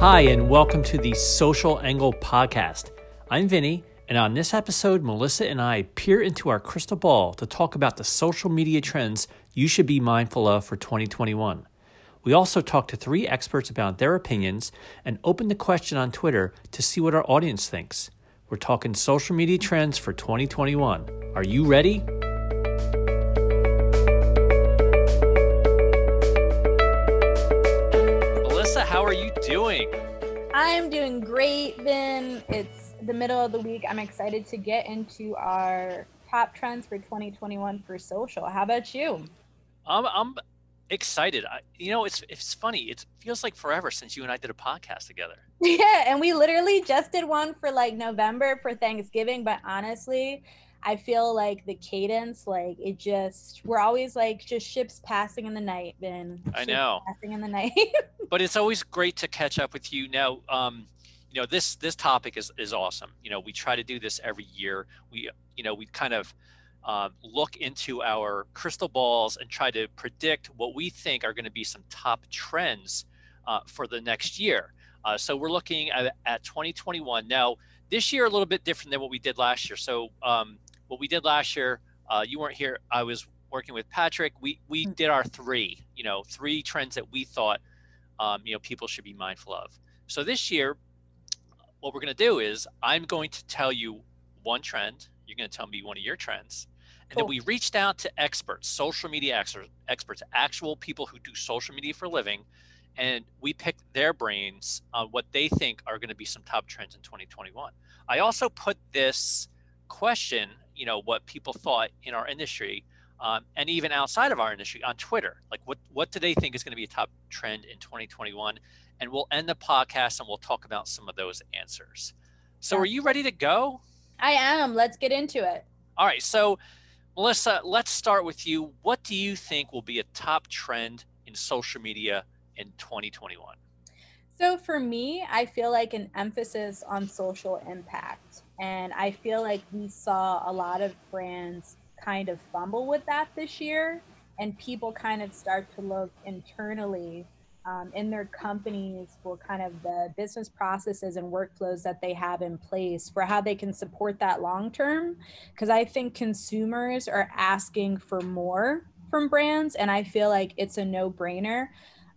Hi, and welcome to the Social Angle Podcast. I'm Vinny, and on this episode, Melissa and I peer into our crystal ball to talk about the social media trends you should be mindful of for 2021. We also talk to three experts about their opinions and open the question on Twitter to see what our audience thinks. We're talking social media trends for 2021. Are you ready? Are you doing? I'm doing great, Vin. It's the middle of the week. I'm excited to get into our top trends for 2021 for social. How about you? I'm, I'm excited. I, you know, it's it's funny. It feels like forever since you and I did a podcast together. Yeah, and we literally just did one for like November for Thanksgiving, but honestly, I feel like the cadence, like it just we're always like just ships passing in the night, Vin. I know. Passing in the night. but it's always great to catch up with you. Now, um, you know, this this topic is is awesome. You know, we try to do this every year. We you know, we kind of um, look into our crystal balls and try to predict what we think are going to be some top trends uh, for the next year. Uh, so we're looking at, at 2021. Now, this year a little bit different than what we did last year. So um, what we did last year, uh, you weren't here. I was working with Patrick. We we mm. did our three, you know, three trends that we thought, um, you know, people should be mindful of. So this year, what we're going to do is I'm going to tell you one trend. You're going to tell me one of your trends. And cool. then we reached out to experts, social media experts, experts, actual people who do social media for a living, and we picked their brains on what they think are going to be some top trends in 2021. I also put this question, you know, what people thought in our industry, um, and even outside of our industry on Twitter, like what what do they think is going to be a top trend in 2021? And we'll end the podcast and we'll talk about some of those answers. So, are you ready to go? I am. Let's get into it. All right. So Melissa, let's start with you. What do you think will be a top trend in social media in 2021? So, for me, I feel like an emphasis on social impact. And I feel like we saw a lot of brands kind of fumble with that this year, and people kind of start to look internally um, in their companies for kind of the business processes and workflows that they have in place for how they can support that long term. Because I think consumers are asking for more from brands, and I feel like it's a no brainer.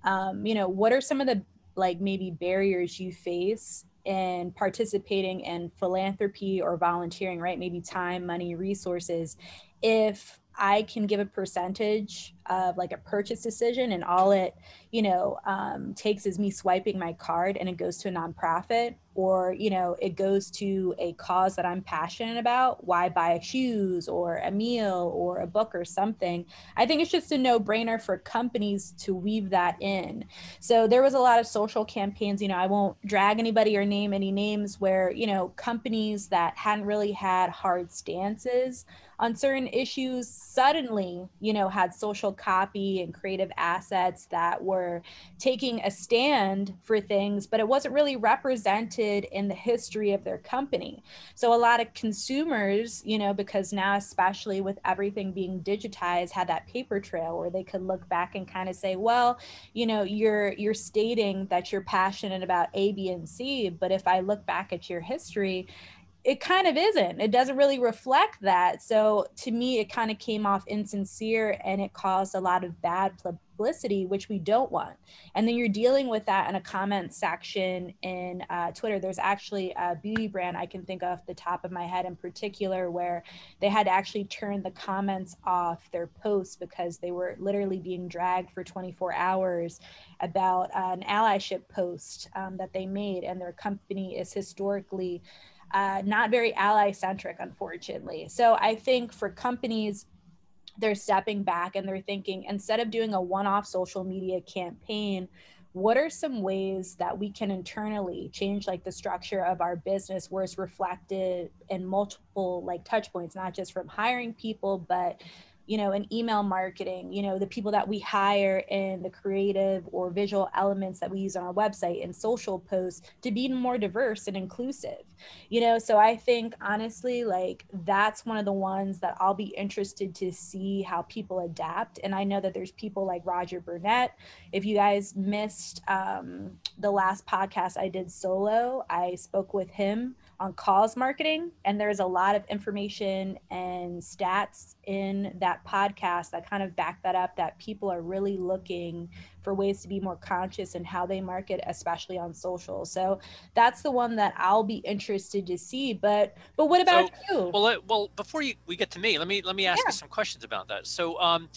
Um, you know, what are some of the like maybe barriers you face in participating in philanthropy or volunteering, right? Maybe time, money, resources. If I can give a percentage of like a purchase decision and all it you know um, takes is me swiping my card and it goes to a nonprofit or you know it goes to a cause that i'm passionate about. Why buy shoes or a meal or a book or something? I think it's just a no-brainer for companies to weave that in. So there was a lot of social campaigns you know i won't drag anybody or name any names where you know companies that hadn't really had hard stances on certain issues suddenly you know had social copy and creative assets that were taking a stand for things, but it wasn't really represented in the history of their company. So a lot of consumers, you know, because now, especially with everything being digitized, had that paper trail where they could look back and kind of say, well, you know, you're you're stating that you're passionate about A, B, and C, but if I look back at your history, it kind of isn't. It doesn't really reflect that. So to me, it kind of came off insincere and it caused a lot of bad publicity, which we don't want. And then you're dealing with that in a comment section in uh, Twitter. There's actually a beauty brand I can think of the top of my head in particular where they had to actually turn the comments off their posts because they were literally being dragged for 24 hours about an allyship post um, that they made. And their company is historically uh, not very ally centric, unfortunately. So I think for companies, they're stepping back and they're thinking instead of doing a one off social media campaign, what are some ways that we can internally change like the structure of our business where it's reflected in multiple like touch points not just from hiring people but you know, in email marketing, you know, the people that we hire in the creative or visual elements that we use on our website and social posts to be more diverse and inclusive. You know, so I think honestly, like that's one of the ones that I'll be interested to see how people adapt. And I know that there's people like Roger Burnett. If you guys missed um, the last podcast I did solo, I spoke with him on cause marketing. And there's a lot of information and stats in that podcast that kind of back that up that people are really looking for ways to be more conscious in how they market, especially on social. So that's the one that I'll be interested to see. But but what about so, you? Well, well, before you, we get to me, let me let me ask yeah. you some questions about that. So, um,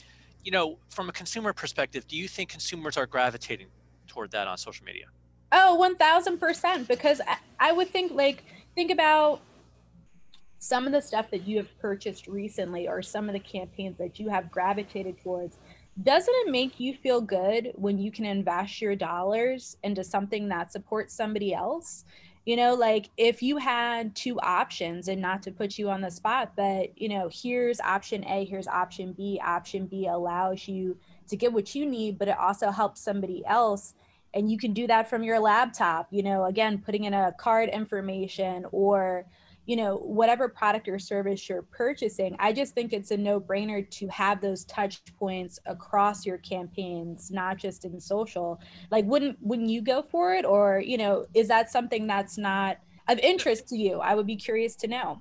you know, from a consumer perspective, do you think consumers are gravitating toward that on social media? Oh, 1000%. Because I, I would think like think about some of the stuff that you have purchased recently or some of the campaigns that you have gravitated towards. Doesn't it make you feel good when you can invest your dollars into something that supports somebody else? You know like if you had two options and not to put you on the spot but you know here's option a here's option b. Option b allows you to get what you need but it also helps somebody else and you can do that from your laptop you know again putting in a card information or you know whatever product or service you're purchasing. I just think it's a no-brainer to have those touch points across your campaigns not just in social. Like wouldn't wouldn't you go for it? Or you know is that something that's not of interest to you? I would be curious to know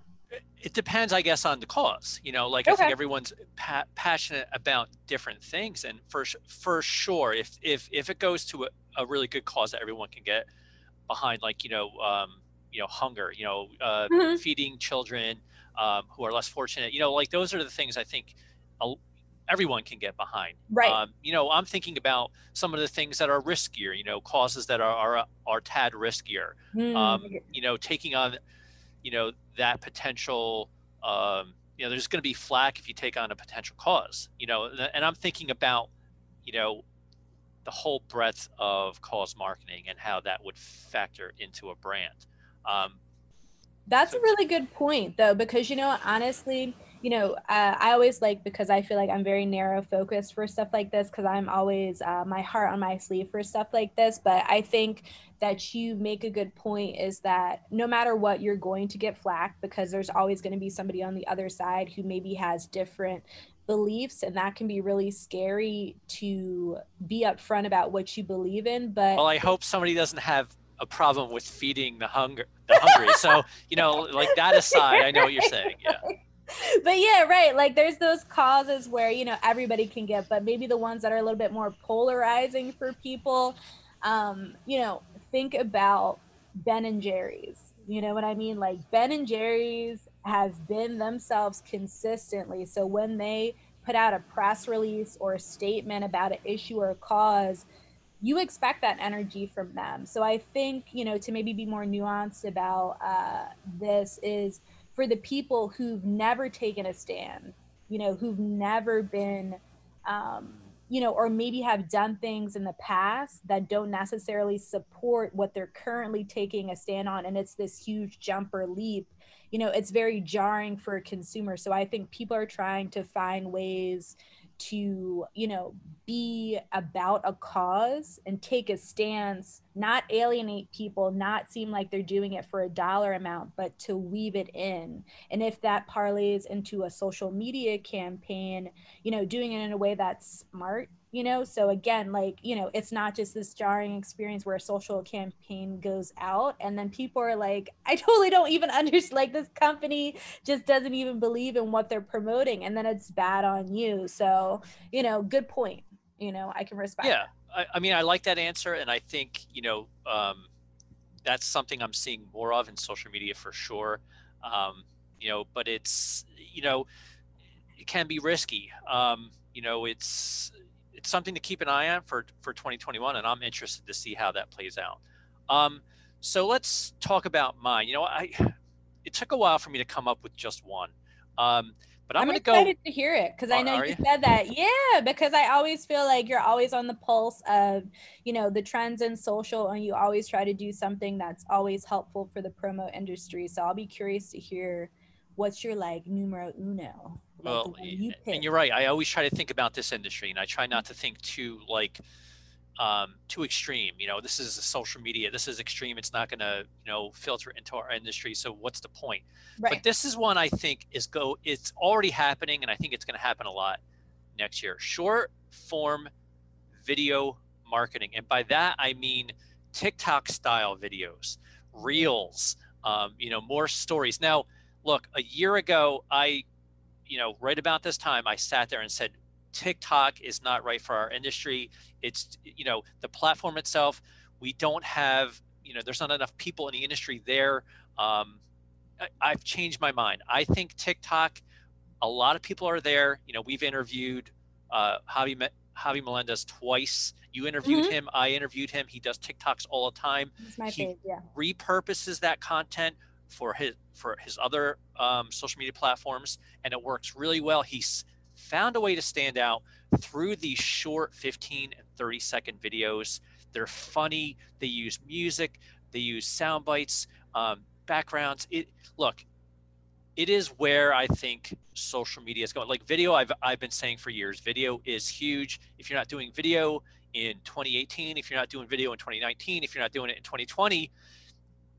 it depends i guess on the cause you know like okay. i think everyone's pa- passionate about different things and for for sure if if if it goes to a, a really good cause that everyone can get behind like you know um, you know hunger you know uh, mm-hmm. feeding children um, who are less fortunate you know like those are the things i think everyone can get behind right um, you know i'm thinking about some of the things that are riskier you know causes that are are, are tad riskier mm. um, you know taking on you know that potential um, you know there's going to be flack if you take on a potential cause you know and i'm thinking about you know the whole breadth of cause marketing and how that would factor into a brand. Um, That's so, a really good point, though, because you know, honestly, you know, uh, I always like because I feel like I'm very narrow focused for stuff like this because I'm always uh, my heart on my sleeve for stuff like this. But I think that you make a good point is that no matter what, you're going to get flack because there's always going to be somebody on the other side who maybe has different beliefs and that can be really scary to be upfront about what you believe in but well i hope somebody doesn't have a problem with feeding the hunger the hungry so you know like that aside i know what you're saying yeah but yeah right like there's those causes where you know everybody can get but maybe the ones that are a little bit more polarizing for people um you know think about ben and jerry's you know what i mean like ben and jerry's have been themselves consistently. So when they put out a press release or a statement about an issue or a cause, you expect that energy from them. So I think, you know, to maybe be more nuanced about uh, this is for the people who've never taken a stand, you know, who've never been, um, you know, or maybe have done things in the past that don't necessarily support what they're currently taking a stand on. And it's this huge jump or leap you know it's very jarring for a consumer so i think people are trying to find ways to you know be about a cause and take a stance not alienate people not seem like they're doing it for a dollar amount but to weave it in. And if that parlays into a social media campaign you know doing it in a way that's smart you know? So again like you know it's not just this jarring experience where a social campaign goes out and then people are like i totally don't even understand like this company just doesn't even believe in what they're promoting and then it's bad on you. So you know good point you know i can respect yeah I, I, mean i like that answer and i think you know um, that's something i'm seeing more of in social media for sure. Um, you know but it's you know it can be risky. Um, you know it's it's something to keep an eye on for for 2021, and I'm interested to see how that plays out. Um, so let's talk about mine. You know, I it took a while for me to come up with just one. Um, but I'm, I'm going to go. excited to hear it because I know you, you said that. Yeah, because I always feel like you're always on the pulse of, you know, the trends in social, and you always try to do something that's always helpful for the promo industry. So I'll be curious to hear what's your like numero uno. Like well, you and you're right. I always try to think about this industry, and I try not to think too like um, too extreme. You know, this is a social media. This is extreme. It's not going to you know filter into our industry. So what's the point? Right. But this is one I think is go. It's already happening, and I think it's going to happen a lot next year. Short form video marketing, and by that I mean TikTok style videos, reels. Um, you know, more stories. Now, look, a year ago, I, you know, right about this time, I sat there and said, TikTok is not right for our industry. It's, you know, the platform itself, we don't have, you know, there's not enough people in the industry there. Um, I, have changed my mind. I think TikTok, a lot of people are there. You know, we've interviewed uh, Javi, Javi Melendez twice. You interviewed mm-hmm. him. I interviewed him. He does TikToks all the time. my he fave, yeah. repurposes that content for his for his other um, social media platforms, and it works really well. He's found a way to stand out through these short 15 and 30 second videos. They're funny. They use music. They use sound bites, um, backgrounds. It look, it is where I think social media is going. Like video, I've I've been saying for years, video is huge. If you're not doing video in 2018, if you're not doing video in 2019, if you're not doing it in 2020,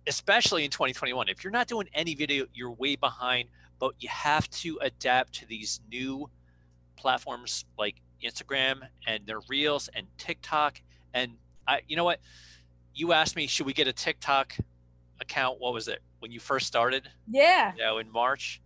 especially in 2021, if you're not doing any video, you're way behind. But you have to adapt to these new platforms like Instagram and their Reels and TikTok. And I, you know what? You asked me, should we get a TikTok account? What was it when you first started? Yeah. You know, in March,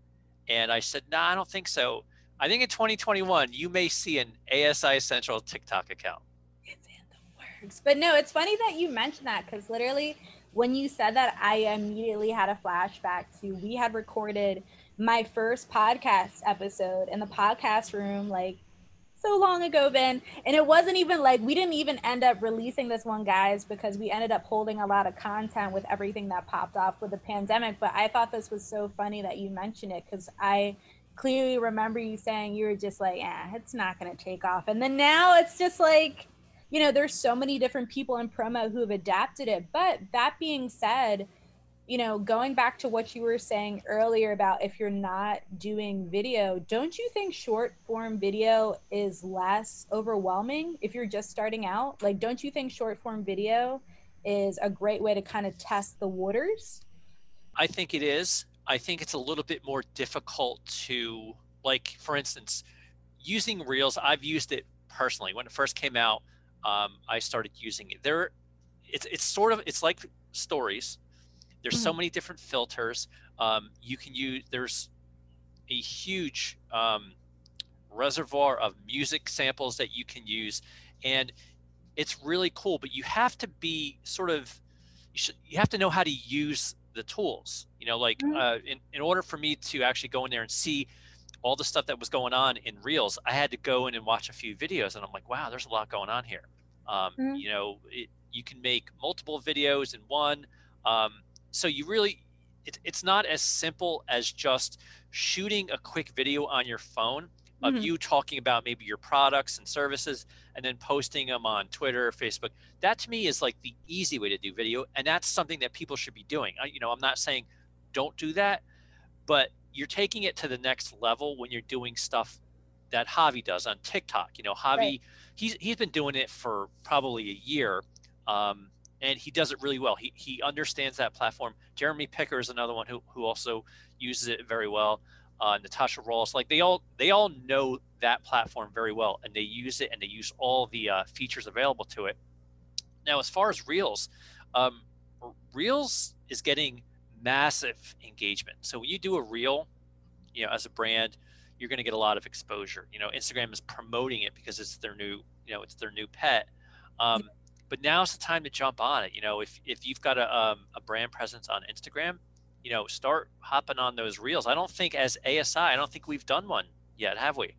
and I said, no, nah, I don't think so. I think in 2021 you may see an ASI Central TikTok account. It's in the works, but no, it's funny that you mentioned that because literally when you said that, I immediately had a flashback to we had recorded my first podcast episode in the podcast room like so long ago then and it wasn't even like we didn't even end up releasing this one guys because we ended up holding a lot of content with everything that popped off with the pandemic. But i thought this was so funny that you mentioned it because i clearly remember you saying you were just like yeah it's not going to take off. And then now it's just like you know there's so many different people in promo who have adapted it but that being said you know, going back to what you were saying earlier about if you're not doing video, don't you think short form video is less overwhelming if you're just starting out? Like, don't you think short form video is a great way to kind of test the waters? I think it is. I think it's a little bit more difficult to, like, for instance, using Reels. I've used it personally when it first came out. Um, I started using it. There, it's it's sort of it's like stories there's mm-hmm. so many different filters. Um, you can use, there's a huge um, reservoir of music samples that you can use. And it's really cool, but you have to be sort of, you, should, you have to know how to use the tools. You know, like mm-hmm. uh, in, in order for me to actually go in there and see all the stuff that was going on in Reels, I had to go in and watch a few videos, and I'm like, wow, there's a lot going on here. Um, mm-hmm. You know, it, you can make multiple videos in one. Um, so you really it, it's not as simple as just shooting a quick video on your phone of mm-hmm. you talking about maybe your products and services and then posting them on Twitter, or Facebook. That to me is like the easy way to do video. And that's something that people should be doing. I, you know, I'm not saying don't do that, but you're taking it to the next level when you're doing stuff that Javi does on TikTok. You know, Javi, right. he's, he's been doing it for probably a year. Um, and he does it really well. He, he understands that platform. Jeremy Picker is another one who, who also uses it very well. Uh, Natasha Ross, like they all they all know that platform very well, and they use it and they use all the uh, features available to it. Now, as far as Reels, um, Reels is getting massive engagement. So when you do a Reel, you know, as a brand, you're going to get a lot of exposure. You know, Instagram is promoting it because it's their new, you know, it's their new pet. Um, but now's the time to jump on it. You know, if if you've got a um, a brand presence on Instagram, you know, start hopping on those reels. I don't think as ASI, I don't think we've done one yet, have we?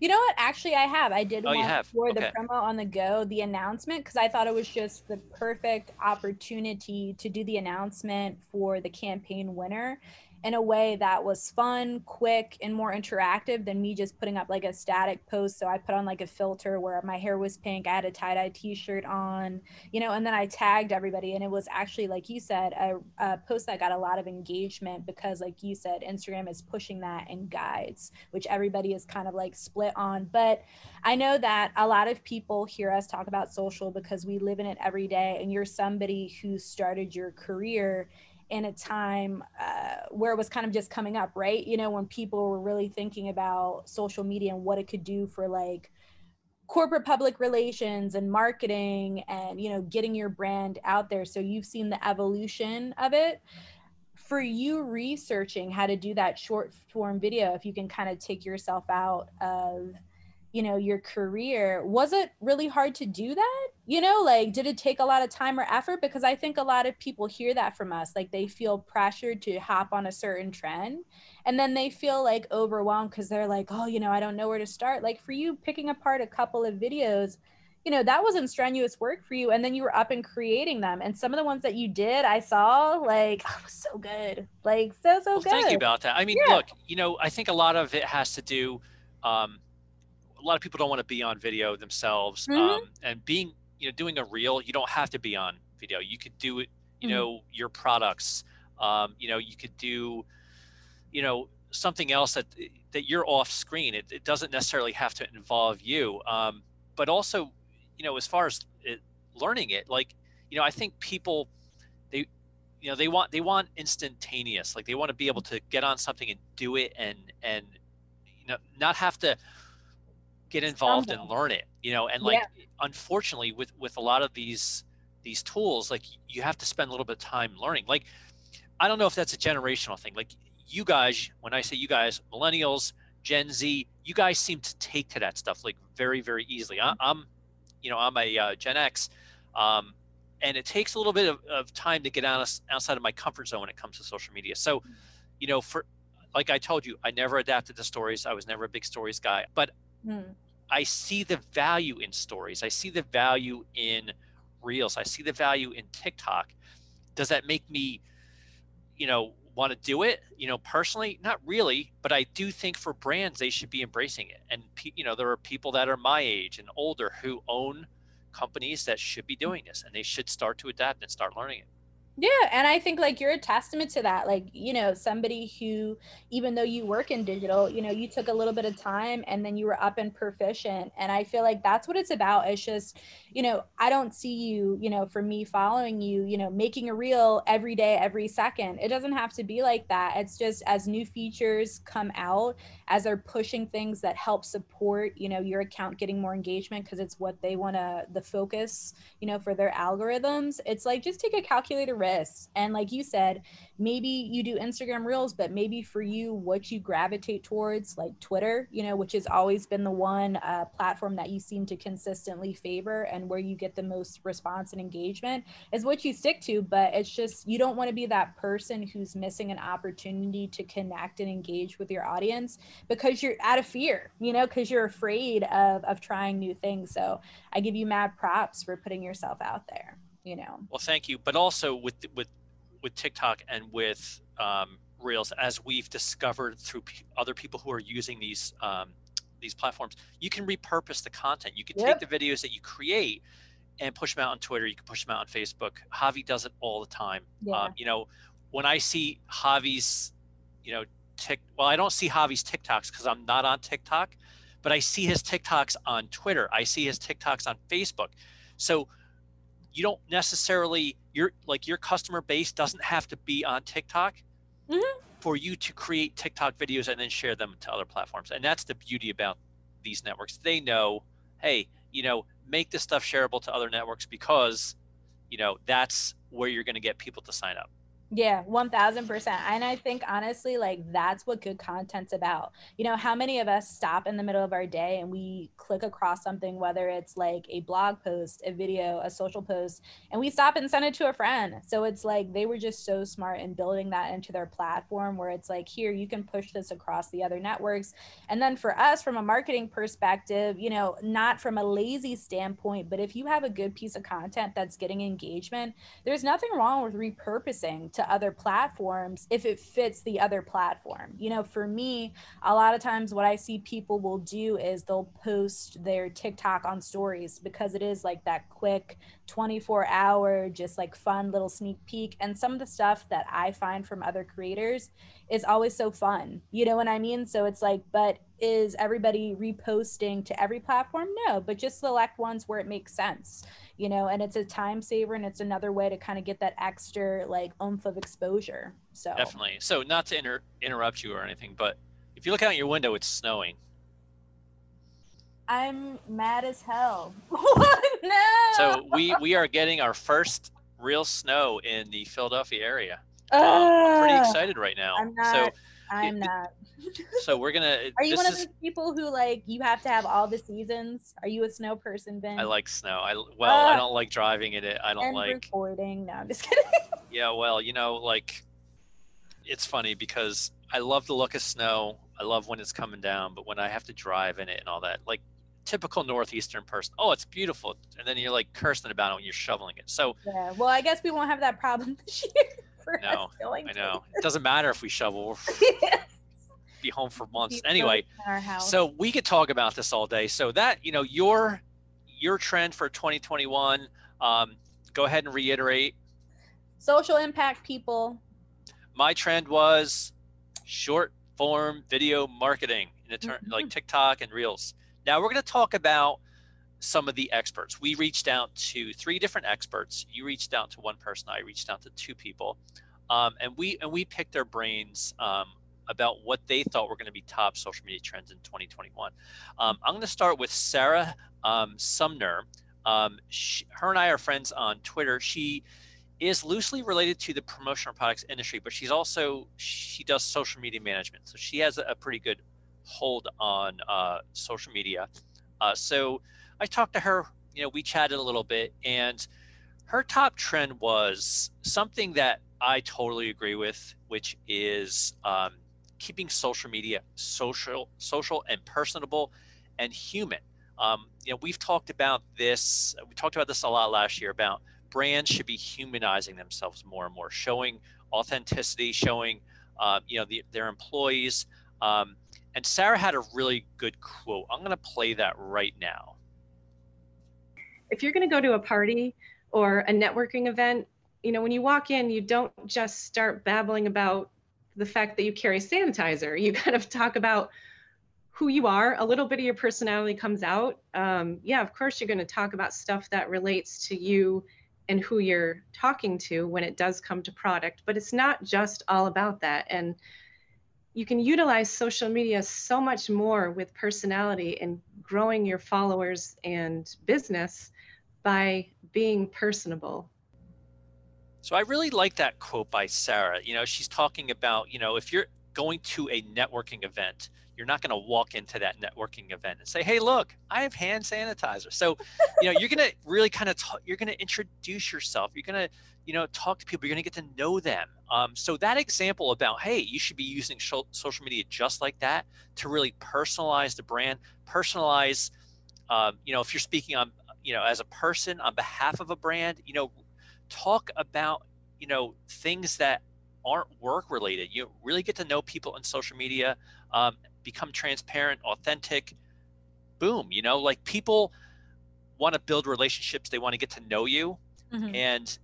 You know what? Actually, I have. I did oh, one for okay. the promo on the go, the announcement, because I thought it was just the perfect opportunity to do the announcement for the campaign winner. In a way that was fun, quick, and more interactive than me just putting up like a static post. So I put on like a filter where my hair was pink, I had a tie dye t shirt on, you know, and then I tagged everybody. And it was actually, like you said, a, a, post that got a lot of engagement because, like you said, Instagram is pushing that in guides, which everybody is kind of like split on. But I know that a lot of people hear us talk about social because we live in it every day, and you're somebody who started your career in a time uh, where it was kind of just coming up, right? You know, when people were really thinking about social media and what it could do for like corporate public relations and marketing and, you know, getting your brand out there. So you've seen the evolution of it. For you researching how to do that short form video, if you can kind of take yourself out of, you know your career was it really hard to do that you know like did it take a lot of time or effort because i think a lot of people hear that from us like they feel pressured to hop on a certain trend and then they feel like overwhelmed because they're like oh you know i don't know where to start like for you picking apart a couple of videos you know that wasn't strenuous work for you and then you were up and creating them and some of the ones that you did i saw like oh, was so good like so so well, good thank you about that i mean yeah. look you know i think a lot of it has to do um, a lot of people don't want to be on video themselves mm-hmm. um, and being you know doing a reel you don't have to be on video. You could do it you mm-hmm. know your products. Um, you know you could do you know something else that that you're off screen. It, it doesn't necessarily have to involve you. Um, but also you know as far as it, learning it like you know i think people they you know they want they want instantaneous. Like they want to be able to get on something and do it and and you know not have to get involved and learn it you know and like yeah. unfortunately with with a lot of these these tools like you have to spend a little bit of time learning like i don't know if that's a generational thing like you guys when i say you guys millennials gen z you guys seem to take to that stuff like very very easily I, am you know i'm a uh, gen x um, and it takes a little bit of, of time to get out, outside of my comfort zone when it comes to social media so you know for like i told you i never adapted to stories i was never a big stories guy but mm. I see the value in stories. I see the value in reels. I see the value in TikTok. Does that make me, you know, want to do it? You know, personally, not really, but I do think for brands they should be embracing it. And you know, there are people that are my age and older who own companies that should be doing this, and they should start to adapt and start learning it. Yeah, and I think like you're a testament to that. Like, you know, somebody who even though you work in digital, you know, you took a little bit of time and then you were up and proficient. And I feel like that's what it's about. It's just, you know, I don't see you, you know, for me following you, you know, making a reel every day, every second. It doesn't have to be like that. It's just as new features come out, as they're pushing things that help support, you know, your account getting more engagement because it's what they want to the focus, you know, for their algorithms. It's like just take a calculator risks. And like you said, maybe you do Instagram Reels, but maybe for you, what you gravitate towards, like Twitter, you know, which has always been the one uh, platform that you seem to consistently favor and where you get the most response and engagement, is what you stick to. But it's just, you don't want to be that person who's missing an opportunity to connect and engage with your audience because you're out of fear, you know, because you're afraid of, of trying new things. So I give you mad props for putting yourself out there you know. Well, thank you. But also with with with TikTok and with um, Reels, as we've discovered through p- other people who are using these um, these platforms, you can repurpose the content. You can yep. take the videos that you create and push them out on Twitter. You can push them out on Facebook. Javi does it all the time. Yeah. Um, you know, when I see Javi's, you know, tick. Well, I don't see Javi's TikToks because I'm not on TikTok, but I see his TikToks on Twitter. I see his TikToks on Facebook. So you don't necessarily your like your customer base doesn't have to be on TikTok mm-hmm. for you to create TikTok videos and then share them to other platforms. And that's the beauty about these networks. They know, hey, you know, make this stuff shareable to other networks because, you know, that's where you're going to get people to sign up. Yeah, 1000%. And I think honestly, like that's what good content's about. You know, how many of us stop in the middle of our day and we click across something, whether it's like a blog post, a video, a social post, and we stop and send it to a friend. So it's like they were just so smart in building that into their platform where it's like, here, you can push this across the other networks. And then for us, from a marketing perspective, you know, not from a lazy standpoint, but if you have a good piece of content that's getting engagement, there's nothing wrong with repurposing to other platforms if it fits the other platform. You know, for me, a lot of times what I see people will do is they'll post their TikTok on stories because it is like that quick 24 hour, just like fun little sneak peek. And some of the stuff that I find from other creators is always so fun. You know what I mean? So it's like, but is everybody reposting to every platform? No, but just select ones where it makes sense, you know, and it's a time saver and it's another way to kind of get that extra like oomph of exposure. So definitely. So not to inter- interrupt you or anything, but if you look out your window, it's snowing. I'm mad as hell. no. So we we are getting our first real snow in the Philadelphia area. Uh, I'm pretty excited right now. I'm not. So I'm not. So we're gonna. Are you one of those people who like you have to have all the seasons? Are you a snow person, Vin? I like snow. I well, uh, I don't like driving in it. I don't and like recording. No, I'm just kidding. yeah, well, you know, like it's funny because I love the look of snow. I love when it's coming down, but when I have to drive in it and all that, like typical northeastern person, oh, it's beautiful, and then you're like cursing about it when you're shoveling it. So yeah, well, I guess we won't have that problem this year. no, I know. It doesn't matter if we shovel. Be home for months anyway. So we could talk about this all day. So that you know your your trend for 2021. Um, go ahead and reiterate. Social impact people. My trend was short form video marketing in turn mm-hmm. like TikTok and Reels. Now we're going to talk about some of the experts. We reached out to three different experts. You reached out to one person. I reached out to two people, um, and we and we picked their brains um, about what they thought were going to be top social media trends in 2021. Um, I'm going to start with Sarah um, Sumner. Um, she, her and I are friends on Twitter. She is loosely related to the promotional products industry, but she's also she does social media management, so she has a, pretty good hold on uh, social media. Uh, so I talked to her, you know, we chatted a little bit, and her top trend was something that I totally agree with, which is um, keeping social media social, social and personable and human. Um, you know, we've talked about this. We talked about this a lot last year about brands should be humanizing themselves more and more, showing authenticity, showing uh, you know the, their employees. Um, and Sarah had a really good quote. I'm going to play that right now if you're going to go to a party or a networking event, you know, when you walk in, you don't just start babbling about the fact that you carry sanitizer. You kind of talk about who you are. A little bit of your personality comes out. Um, yeah, of course, you're going to talk about stuff that relates to you and who you're talking to when it does come to product. But it's not just all about that. And you can utilize social media so much more with personality and growing your followers and business by being personable. So I really like that quote by Sarah. You know, she's talking about, you know, if you're going to a networking event, you're not going to walk into that networking event and say, "Hey, look, I have hand sanitizer." So, you know, you're going to really kind of talk, you're going to introduce yourself. You're going to, you know, talk to people. You're going to get to know them. Um, so that example about, hey, you should be using social media just like that to really personalize the brand, personalize. Um, you know, if you're speaking on you know, as a person on behalf of a brand, you know, talk about, you know, things that aren't work related. You really get to know people on social media, um, become transparent, authentic. Boom, you know, like people want to build relationships. They want to get to know you, mm-hmm. and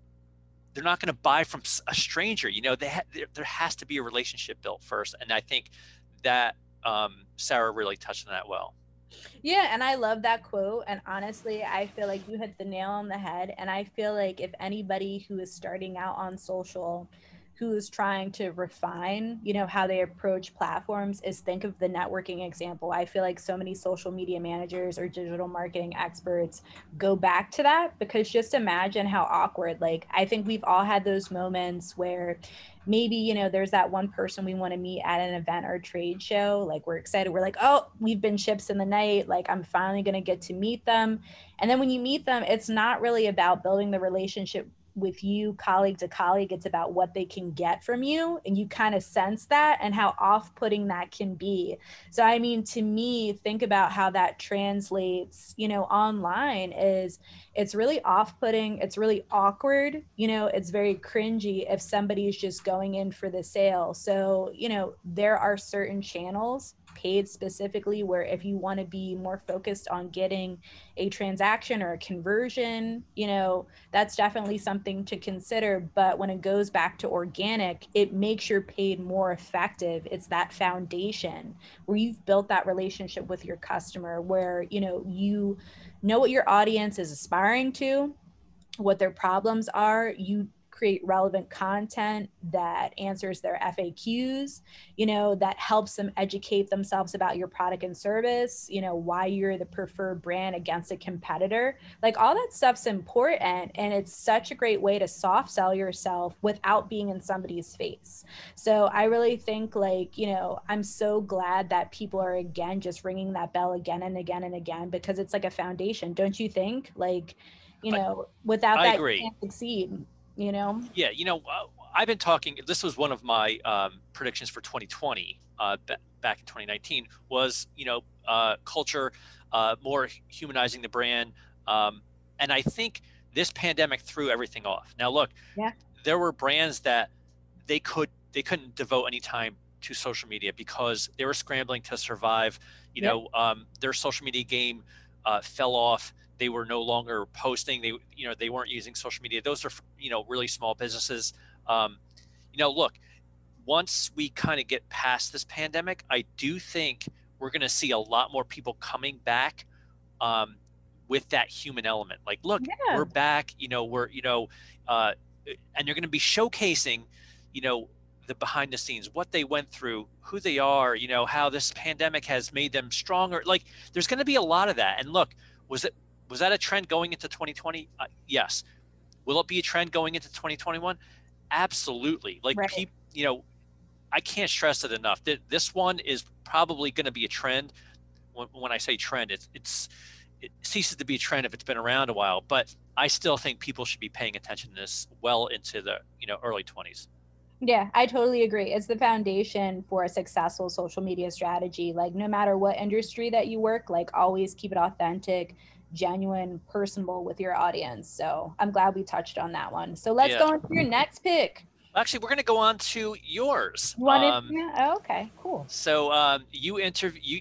they're not going to buy from a stranger. You know, they ha- there, there has to be a relationship built first, and I think that um, Sarah really touched on that well. Yeah, and I love that quote. And honestly, I feel like you hit the nail on the head. And I feel like if anybody who is starting out on social, who's trying to refine, you know, how they approach platforms is think of the networking example. I feel like so many social media managers or digital marketing experts go back to that because just imagine how awkward. Like I think we've all had those moments where maybe you know there's that one person we want to meet at an event or trade show like we're excited we're like oh we've been ships in the night like i'm finally going to get to meet them and then when you meet them it's not really about building the relationship with you colleague to colleague it's about what they can get from you and you kind of sense that and how off-putting that can be. So i mean to me think about how that translates you know online is it's really off-putting it's really awkward you know it's very cringy if somebody's just going in for the sale. So you know there are certain channels paid specifically where if you want to be more focused on getting a transaction or a conversion you know that's definitely something to consider. But when it goes back to organic it makes your paid more effective. It's that foundation where you've built that relationship with your customer where you know you know what your audience is aspiring to what their problems are. You create relevant content that answers their FAQs, you know, that helps them educate themselves about your product and service, you know, why you're the preferred brand against a competitor. Like all that stuff's important and it's such a great way to soft sell yourself without being in somebody's face. So I really think like, you know, I'm so glad that people are again just ringing that bell again and again and again because it's like a foundation, don't you think? Like, you know, without I that agree. you can't succeed you know Yeah, you know, uh, I've been talking. This was one of my um, predictions for 2020 uh, ba- back in 2019. Was you know uh, culture uh, more humanizing the brand, um, and I think this pandemic threw everything off. Now look, Yeah. there were brands that they could they couldn't devote any time to social media because they were scrambling to survive. You Yep. know, um, their social media game uh, fell off they were no longer posting they you know they weren't using social media. Those are you know really small businesses. Um, you know look once we kind of get past this pandemic i do think we're going to see a lot more people coming back um, with that human element. Like look Yeah. we're back you know we're you know uh, and you're going to be showcasing you know the behind the scenes what they went through who they are you know how this pandemic has made them stronger. Like there's going to be a lot of that. And look was it was that a trend going into 2020 uh, yes will it be a trend going into 2021 absolutely like Right. you know i can't stress it enough that this one is probably going to be a trend when, when i say trend it's it's it ceases to be a trend if it's been around a while but i still think people should be paying attention to this well into the you know early 20s Yeah, I totally agree. It's the foundation for a successful social media strategy. Like, no matter what industry that you work, like, always keep it authentic, genuine, personable with your audience. So, I'm glad we touched on that one. So, let's Yeah. go on to your next pick. actually we're going to go on to yours You Um, yeah, oh, okay, cool. so um, you interview you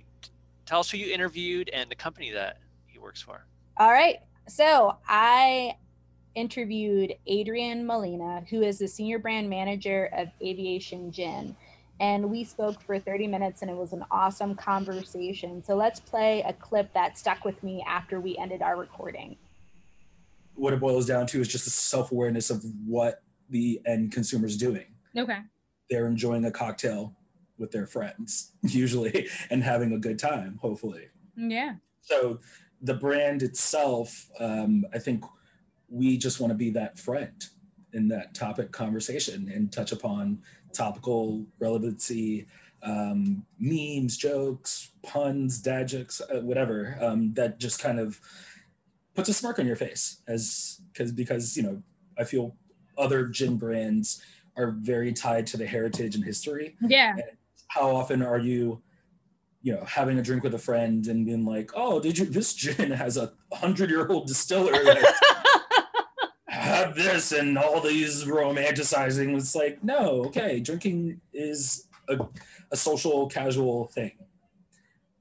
tell us who you interviewed and the company that he works for All right. So, I interviewed Adrian Molina, who is the senior brand manager of Aviation Gin. And we spoke for 30 minutes and it was an awesome conversation. So let's play a clip that stuck with me after we ended our recording. what it boils down to is just a self-awareness of what the end consumer is doing Okay. they're enjoying a cocktail with their friends usually and having a good time hopefully Yeah. so the brand itself um, i think we just want to be that friend in that topic conversation and touch upon topical relevancy um, memes jokes puns dad jokes uh, whatever um, that just kind of puts a smirk on your face as because because you know i feel other gin brands are very tied to the heritage and history Yeah. how often are you you know having a drink with a friend and being like oh did you this gin has a hundred year old distiller that this and all these romanticizing it's like no okay drinking is a, a social casual thing.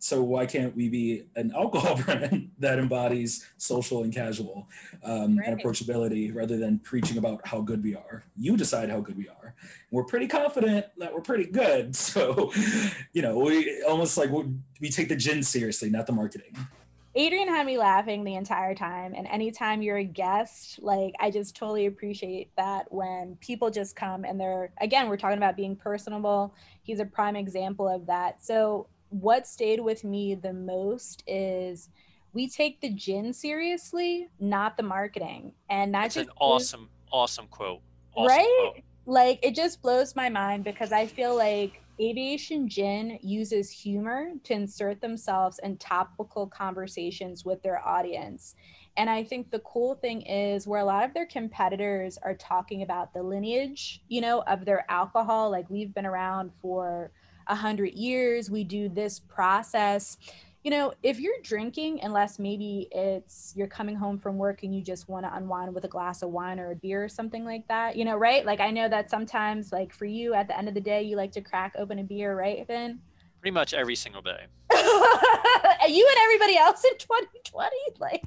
So why can't we be an alcohol brand that embodies social and casual um, and approachability rather than preaching about how good we are? You decide how good we are. We're pretty confident that we're pretty good. So you know we almost like we take the gin seriously not the marketing Adrian had me laughing the entire time. And anytime you're a guest, like I just totally appreciate that when people just come and they're, again, we're talking about being personable. He's a prime example of that. So, what stayed with me the most is we take the gin seriously, not the marketing. And that that's an awesome awesome quote awesome right? quote. Like it just blows my mind because I feel like Aviation Gin uses humor to insert themselves in topical conversations with their audience. And I think the cool thing is where a lot of their competitors are talking about the lineage, you know, of their alcohol. Like we've been around for a hundred years. We do this process you know, if you're drinking, unless maybe it's you're coming home from work and you just want to unwind with a glass of wine or a beer or something like that, you know, right? Like I know that sometimes, like for you, at the end of the day, you like to crack open a beer, right, Vin? Pretty much every single day. you and everybody else in 2020, like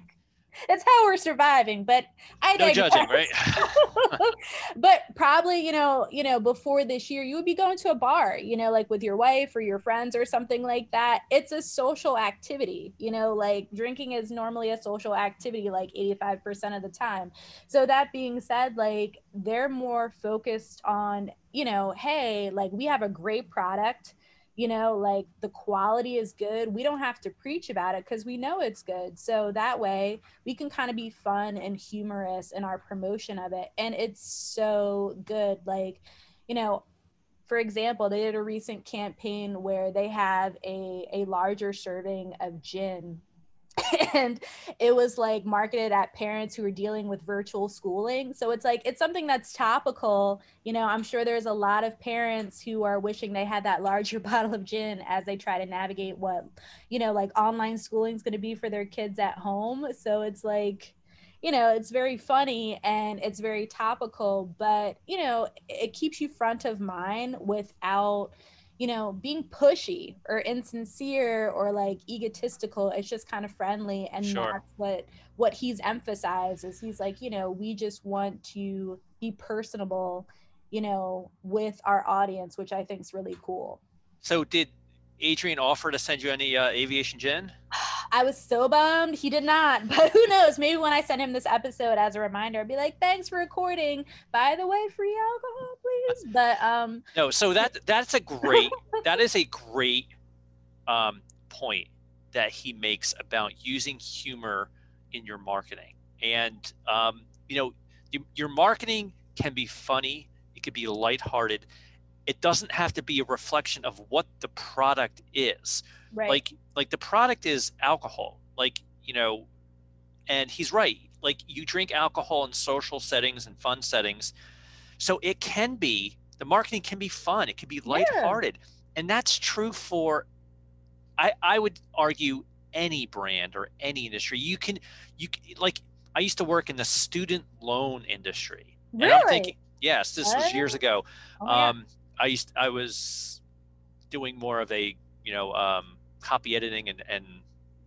it's how we're surviving. But I no judging, right? but probably, you know, you know, before this year, you would be going to a bar, you know, like with your wife or your friends or something like that. It's a social activity, you know, like drinking is normally a social activity, like 85% of the time. So that being said, like they're more focused on, you know, hey, like we have a great product you know like the quality is good we don't have to preach about it because we know it's good. So that way we can kind of be fun and humorous in our promotion of it and it's so good like you know for example they did a recent campaign where they have a, a larger serving of gin and it was like marketed at parents who are dealing with virtual schooling. So it's like it's something that's topical. You know i'm sure there's a lot of parents who are wishing they had that larger bottle of gin as they try to navigate what you know like online schooling is going to be for their kids at home. So it's like you know it's very funny and it's very topical but you know it keeps you front of mind without you know, being pushy or insincere or like egotistical. It's just kind of friendly, and sure. that's what what he's emphasized. Is he's like, you know, we just want to be personable, you know, with our audience, which I think is really cool. So did Adrian offer to send you any uh, aviation gin? I was so bummed he did not, but who knows? Maybe when I send him this episode as a reminder, I'll be like, "Thanks for recording. By the way, free alcohol, please." But um, no. So that that's a great that is a great um point that he makes about using humor in your marketing, and um, you know, you, your marketing can be funny. It could be lighthearted it doesn't have to be a reflection of what the product is right. like like the product is alcohol like you know and he's right like you drink alcohol in social settings and fun settings so it can be the marketing can be fun it can be lighthearted yeah. and that's true for i i would argue any brand or any industry you can you like i used to work in the student loan industry really? and i'm thinking yes this was years ago oh, um I used I was doing more of a you know um, copy editing and and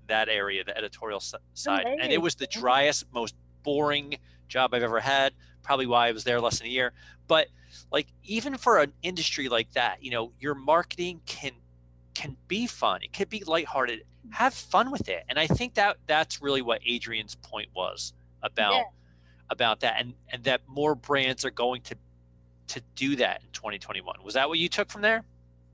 that area, the editorial side, and it was the driest, most boring job I've ever had. Probably why I was there less than a year. But like even for an industry like that, you know, your marketing can can be fun. It could be lighthearted. Mm-hmm. Have fun with it. And I think that that's really what Adrian's point was about yeah. about that and and that more brands are going to to do that in 2021. Was that what you took from there?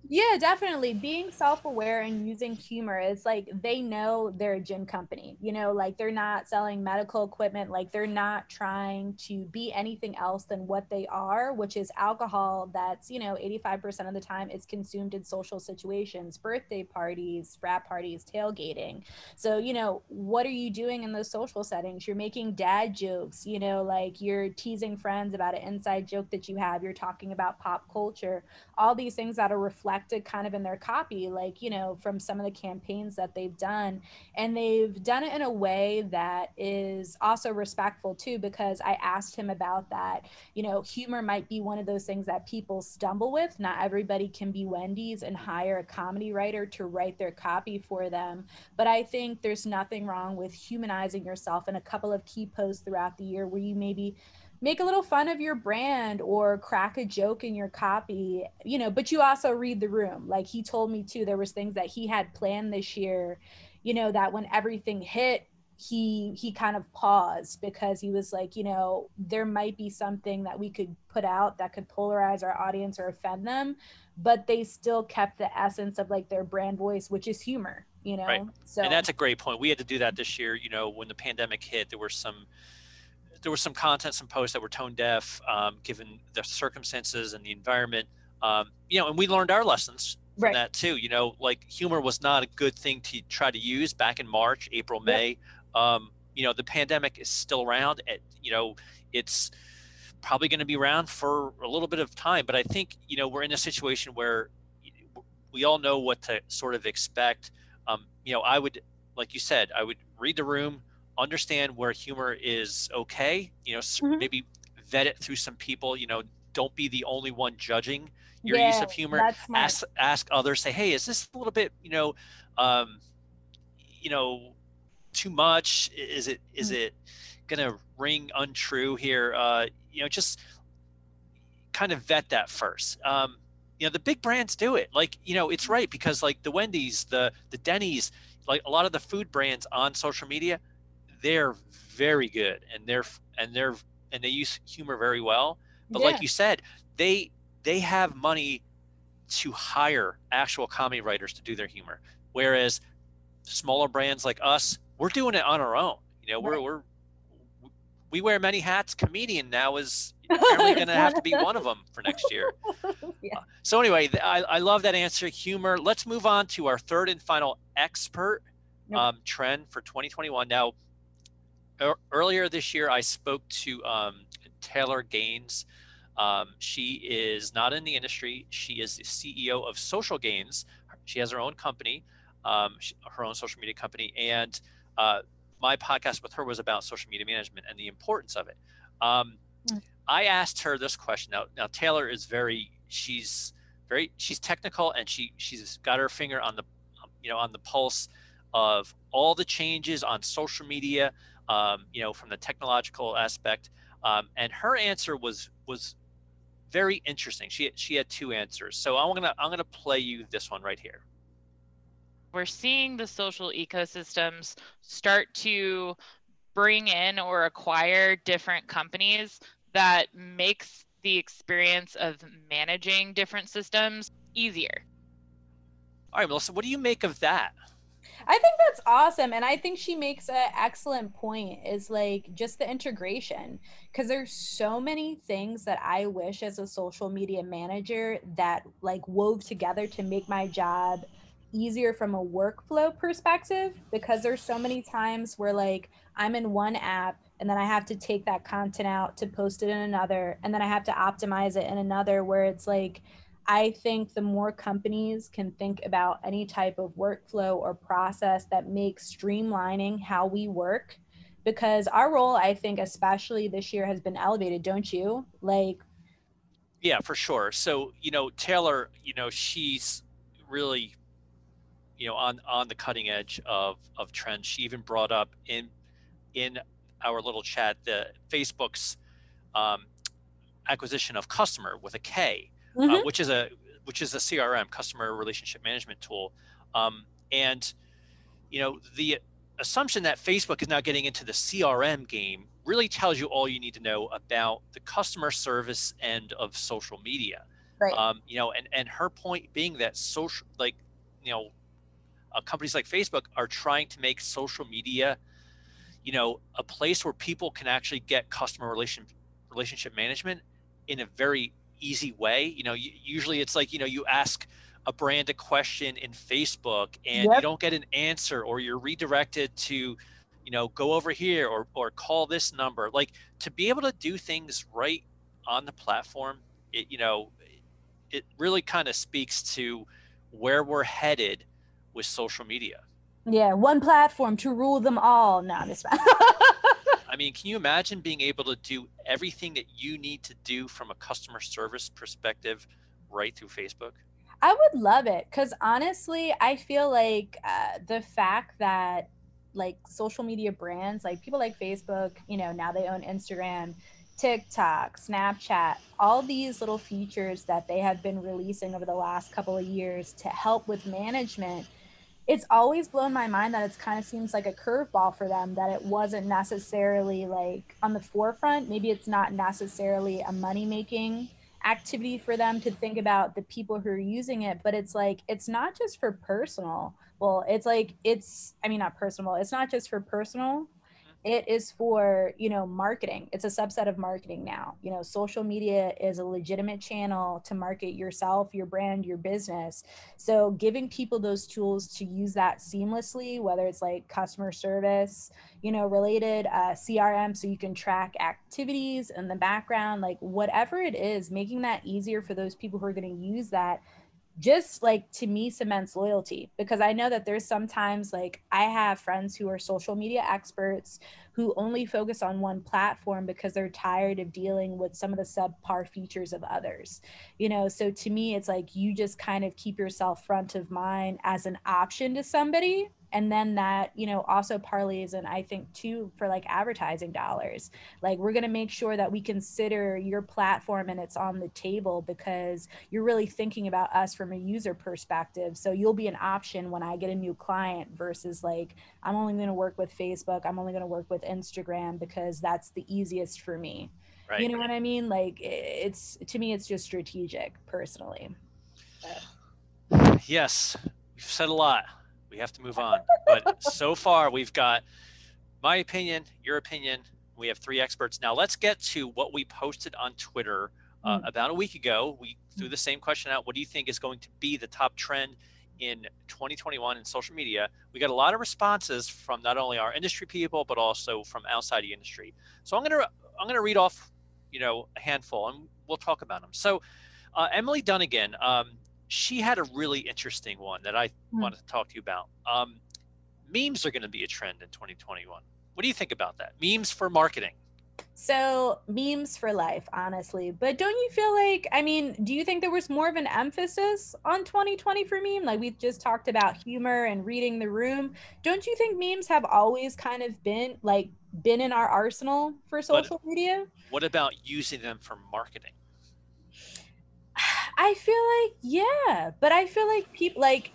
Yeah, definitely. Being self aware and using humor is like they know they're a gin company. You know, like they're not selling medical equipment, like they're not trying to be anything else than what they are, which is alcohol that's, you know, 85% of the time is consumed in social situations, birthday parties, frat parties, tailgating. So, you know, what are you doing in those social settings? You're making dad jokes, you know, like you're teasing friends about an inside joke that you have, you're talking about pop culture, all these things that are reflected reflected kind of in their copy, like, you know, from some of the campaigns that they've done. And they've done it in a way that is also respectful too, because I asked him about that. You know, humor might be one of those things that people stumble with. Not everybody can be Wendy's and hire a comedy writer to write their copy for them. But I think there's nothing wrong with humanizing yourself in a couple of key posts throughout the year where you maybe make a little fun of your brand or crack a joke in your copy you know but you also read the room. Like he told me too there was things that he had planned this year you know that when everything hit he he kind of paused because he was like you know there might be something that we could put out that could polarize our audience or offend them but they still kept the essence of like their brand voice which is humor you know? Right. so and that's a great point. We had to do that this year you know when the pandemic hit there were some there was some content, some posts that were tone deaf, um, given the circumstances and the environment. um, you know, and we learned our lessons from Right. that too. You know, like humor was not a good thing to try to use back in March, April, Yep. May. Um, you know, the pandemic is still around. It, you know, it's probably going to be around for a little bit of time. But I think you know we're in a situation where we all know what to sort of expect. Um, you know, I would, like you said, I would read the room, understand where humor is okay. You know, s Mhm. maybe vet it through some people. You know, don't be the only one judging your use of humor. Ask ask others. Say, hey, is this a little bit, you know, um, you know, too much? Is it is Mm. it gonna ring untrue here? Uh, you know, just kind of vet that first. Um, you know, the big brands do it. Like, you know, it's right because like the Wendy's, the the Denny's, like a lot of the food brands on social media, they're very good and they're and they're and they use humor very well. But Yeah. like you said, they they have money to hire actual comedy writers to do their humor. Whereas smaller brands like us, we're doing it on our own. You know, we're Right. we're we wear many hats. Comedian now is apparently going to have to be one of them for next year. Yeah. Uh, So anyway, I, I love that answer. Humor. Let's move on to our third and final expert Yep. um, trend for 2021. Now, ear- earlier this year, I spoke to um, Taylor Gaines. Um, she is not in the industry. She is the CEO of Social Gains. She has her own company, um, sh- her own social media company, and uh, my podcast with her was about social media management and the importance of it. Um, Mm. I asked her this question. Now, now Taylor is very she's very she's technical and she she's got her finger on the you know on the pulse of all the changes on social media. Um, you know from the technological aspect. Um, and her answer was was very interesting. She she had two answers. So I'm gonna I'm gonna play you this one right here. we're seeing the social ecosystems start to bring in or acquire different companies that makes the experience of managing different systems easier. All right, Melissa, what do you make of that? I think that's awesome. And I think she makes an excellent point is like just the integration. Because there's so many things that I wish as a social media manager that like wove together to make my job easier from a workflow perspective. Because there's so many times where like I'm in one app and then I have to take that content out to post it in another. And then I have to optimize it in another where it's like, I think the more companies can think about any type of workflow or process that makes streamlining how we work, because our role, I think, especially this year, has been elevated, don't you? Like, Yeah, for sure. So, you know, Taylor, you know, she's really, you know, on on the cutting edge of of trends. She even brought up in in our little chat the Facebook's um, acquisition of Kustomer with a K, uh, Mhm. which is a which is a CRM, customer relationship management tool. Um, and you know, the assumption that Facebook is now getting into the CRM game really tells you all you need to know about the customer service end of social media. right. Um, you know, and and her point being that social, like, you know, uh, companies like Facebook are trying to make social media, you know, a place where people can actually get customer relation relationship management in a very easy way. You know, usually it's like you know you ask a brand a question in Facebook and you don't get an answer, or you're redirected to, you know, go over here or or call this number. Like to be able to do things right on the platform, it you know, it really kind of speaks to where we're headed with social media. yeah, one platform to rule them all. No, just I mean, can you imagine being able to do everything that you need to do from a customer service perspective right through Facebook? I would love it because honestly, I feel like uh, the fact that like social media brands, like people like Facebook, you know, now they own Instagram, TikTok, Snapchat, all these little features that they have been releasing over the last couple of years to help with management. It's always blown my mind that it's kind of seems like a curveball for them that it wasn't necessarily like on the forefront. Maybe it's not necessarily a money making activity for them to think about the people who are using it but it's like it's not just for personal well it's like it's i mean not personal it's not just for personal it is for you know marketing. It's a subset of marketing now. You know social media is a legitimate channel to market yourself your brand your business. So giving people those tools to use that seamlessly whether it's like customer service you know related uh, crm so you can track activities in the background like whatever it is making that easier for those people who are going to use that just like to me cements loyalty because I know that there's sometimes like I have friends who are social media experts who only focus on one platform because they're tired of dealing with some of the subpar features of others. You know, so to me it's like you just kind of keep yourself front of mind as an option to somebody and then that you know also parlays and i think too for like advertising dollars. Like we're going to make sure that we consider your platform and it's on the table because you're really thinking about us from a user perspective. So you'll be an option when i get a new client versus like i'm only going to work with facebook i'm only going to work with instagram because that's the easiest for me. Right. you know what i mean? Like it's to me it's just strategic personally. But. yes. You've said a lot we have to move on. But so far, we've got my opinion, your opinion. We have three experts. Now, let's get to what we posted on Twitter uh, mm. about a week ago. We threw the same question out. What do you think is going to be the top trend in 2021 in social media? We got a lot of responses from not only our industry people, but also from outside the industry. So I'm gonna I'm gonna read off, you know, a handful, and we'll talk about them. So, uh, Emily Dunnigan, um, she had a really interesting one that I mm. wanted to talk to you about. Um, memes are going to be a trend in 2021. What do you think about that? Memes for marketing. So, memes for life, honestly. But don't you feel like, I mean, do you think there was more of an emphasis on 2020 for meme? Like we just talked about humor and reading the room. Don't you think memes have always kind of been like been in our arsenal for social but media? What about using them for marketing? I feel like yeah, but I feel like people like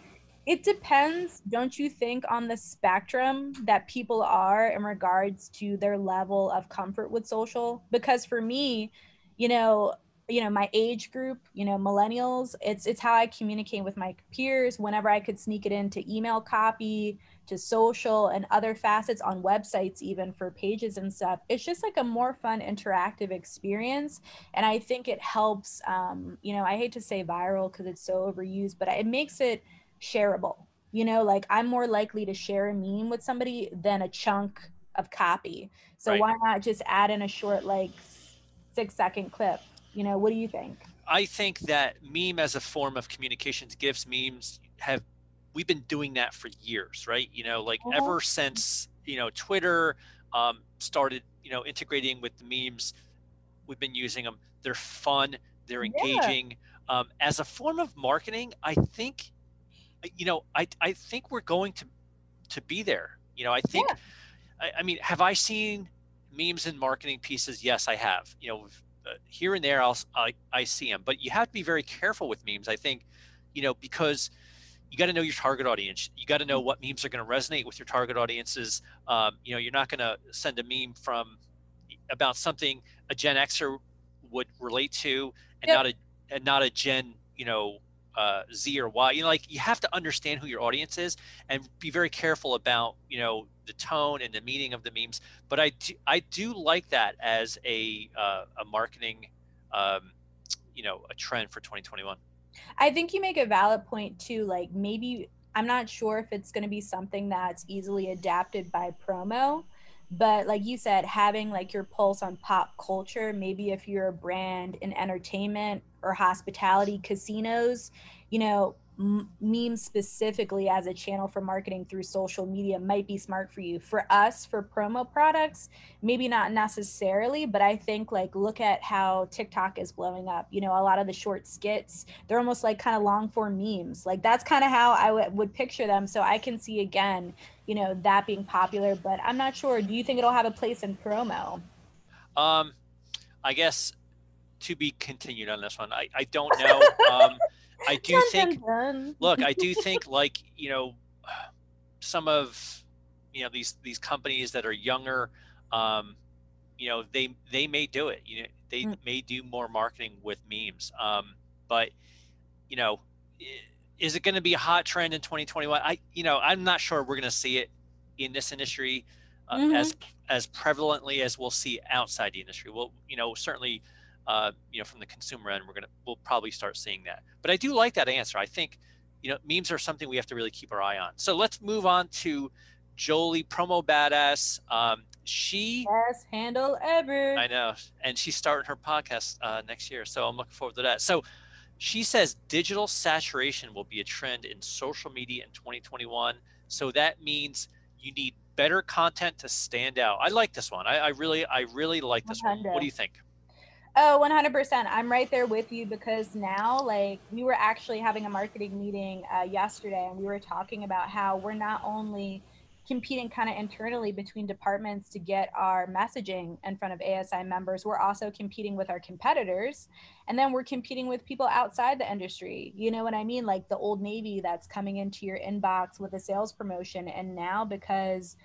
it depends, don't you think, on the spectrum that people are in regards to their level of comfort with social? Because for me, you know, you know my age group you know millennials it's it's how i communicate with my peers whenever i could sneak it into email copy to social and other facets on websites even for pages and stuff it's just like a more fun interactive experience and i think it helps um, you know i hate to say viral because it's so overused but it makes it shareable you know like i'm more likely to share a meme with somebody than a chunk of copy so right. why not just add in a short like six second clip you know, what do you think? I think that meme as a form of communications gifts, memes have we've been doing that for years, right? You know, like uh-huh. ever since you know Twitter um, started, you know, integrating with the memes, we've been using them. They're fun. They're engaging. Yeah. Um, as a form of marketing, I think, you know, I I think we're going to to be there. You know, I think. Yeah. I, I mean, have I seen memes and marketing pieces? Yes, I have. You know, uh, here and there I'll, I, I see them, but you have to be very careful with memes. I think, you know, because you got to know your target audience. You got to know what memes are going to resonate with your target audiences. Um, you know, you're not going to send a meme from about something a Gen Xer would relate to, and yep. not a and not a Gen, you know, uh, Z or Y. You know, like you have to understand who your audience is and be very careful about you know the tone and the meaning of the memes. But I do, I do like that as a uh, a marketing, um, you know, a trend for 2021. I think you make a valid point too. Like maybe I'm not sure if it's going to be something that's easily adapted by promo but like you said having like your pulse on pop culture maybe if you're a brand in entertainment or hospitality casinos you know m- memes specifically as a channel for marketing through social media might be smart for you. For us for promo products maybe not necessarily but i think like look at how tiktok is blowing up. You know a lot of the short skits they're almost like kind of long form memes. Like that's kind of how I w- would picture them so i can see again you know that being popular but i'm not sure. Do you think it'll have a place in promo? Um i guess to be continued on this one i i don't know. Um I do think. look, I do think like you know, some of you know these these companies that are younger, um, you know they they may do it. You know they mm. may do more marketing with memes. Um, but you know, is it going to be a hot trend in 2021? I you know I'm not sure we're going to see it in this industry uh, mm-hmm. as as prevalently as we'll see outside the industry. Well, you know, certainly, uh, you know, from the consumer end, we're gonna we'll probably start seeing that. But I do like that answer. I think, you know, memes are something we have to really keep our eye on. So let's move on to Jolie, promo badass. Um, she best handle ever. I know, and she's starting her podcast uh, next year, so I'm looking forward to that. So she says digital saturation will be a trend in social media in 2021. So that means you need better content to stand out. I like this one. I, I really, I really like this 100. one. What do you think? Oh, 100%. I'm right there with you because now, like, we were actually having a marketing meeting uh, yesterday and we were talking about how we're not only competing kind of internally between departments to get our messaging in front of ASI members. We're also competing with our competitors. And then we're competing with people outside the industry. You know what I mean? Like the old Navy that's coming into your inbox with a sales promotion. And now, because,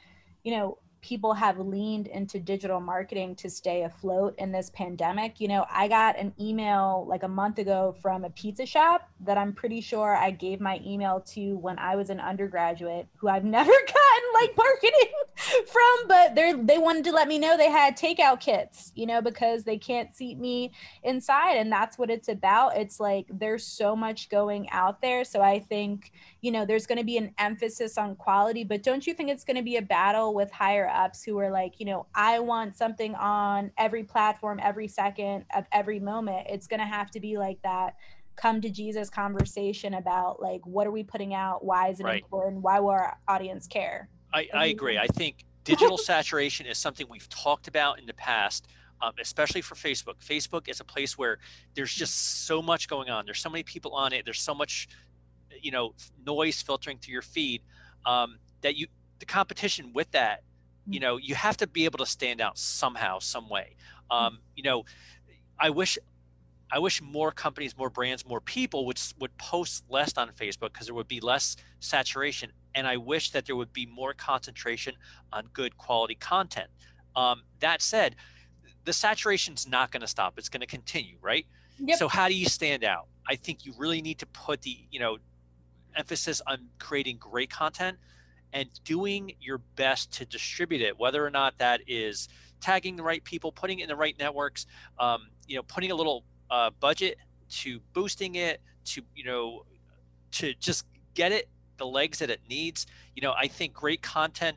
you know, people have leaned into digital marketing to stay afloat in this pandemic. You know, I got an email like a month ago from a pizza shop that I'm pretty sure I gave my email to when I was an undergraduate, who I've never gotten like marketing from, but they they wanted to let me know they had takeout kits, you know, because they can't seat me inside and that's what it's about. It's like there's so much going out there, so I think, you know, there's going to be an emphasis on quality, but don't you think it's going to be a battle with higher ups who are like, you know, I want something on every platform, every second of every moment. It's going to have to be like that come to Jesus conversation about like, what are we putting out? Why is it right. important? Why will our audience care? I, I agree. I think digital saturation is something we've talked about in the past. Um, especially for Facebook. Facebook is a place where there's just so much going on. There's so many people on it. There's so much, you know, noise filtering through your feed um, that you the competition with that you know you have to be able to stand out somehow some way. Um, you know i wish i wish more companies more brands more people would would post less on facebook because there would be less saturation and i wish that there would be more concentration on good quality content. Um, that said the saturation's not going to stop it's going to continue right? Yep. so how do you stand out? I think you really need to put the you know emphasis on creating great content and doing your best to distribute it, whether or not that is tagging the right people, putting it in the right networks, um, you know, putting a little uh, budget to boosting it, to you know, to just get it the legs that it needs. You know, I think great content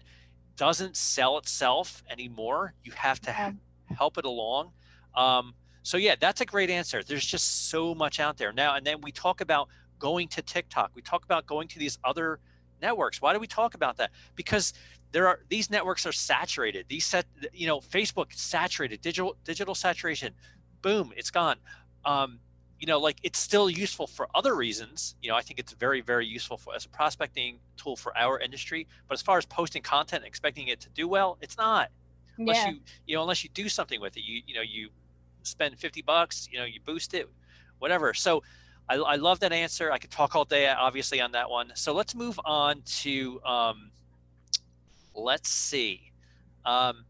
doesn't sell itself anymore. You have to yeah. help it along. Um, so yeah, that's a great answer. There's just so much out there now. And then we talk about going to TikTok. We talk about going to these other networks. Why do we talk about that? Because there are these networks are saturated. These set, you know, Facebook saturated, digital digital saturation, boom, it's gone. Um, you know, like it's still useful for other reasons. You know, I think it's very, very useful for as a prospecting tool for our industry. But as far as posting content expecting it to do well, it's not. Unless yeah. you, you know, unless you do something with it, you, you know, you spend 50 bucks, you know, you boost it, whatever. So I, I love that answer. I could talk all day, obviously, on that one. So let's move on to, um, let's see. Um,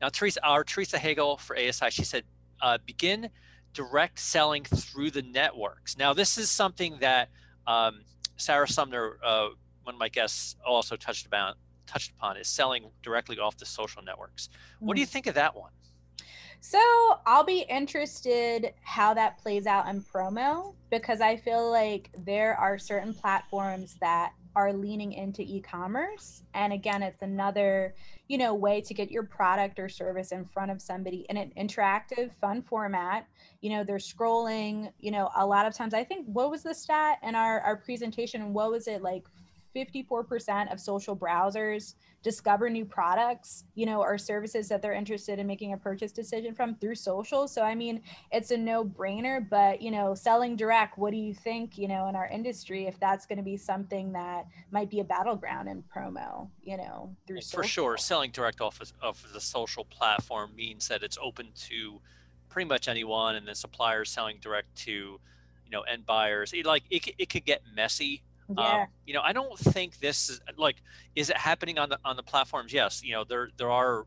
now, Theresa, our Theresa Hegel for ASI, she said, uh, begin direct selling through the networks. Now, this is something that um, Sarah Sumner, uh, one of my guests, also touched about touched upon is selling directly off the social networks. What do you mm. think of that one? So I'll be interested how that plays out in promo because I feel like there are certain platforms that are leaning into e-commerce. And again it's another you know way to get your product or service in front of somebody in an interactive fun format. You know they're scrolling you know a lot of times i think what was the stat in our our presentation? What was it like 54% of social browsers discover new products, you know, or services that they're interested in making a purchase decision from through social. So, I mean, it's a no brainer, but, you know, selling direct, what do you think, you know, in our industry, if that's going to be something that might be a battleground in promo, you know, through For sure. Selling direct off of, of the social platform means that it's open to pretty much anyone and the suppliers selling direct to, you know, end buyers. It, like it, it could get messy yeah. Um, you know, I don't think this is like is it happening on the on the platforms? Yes. You know, there there are,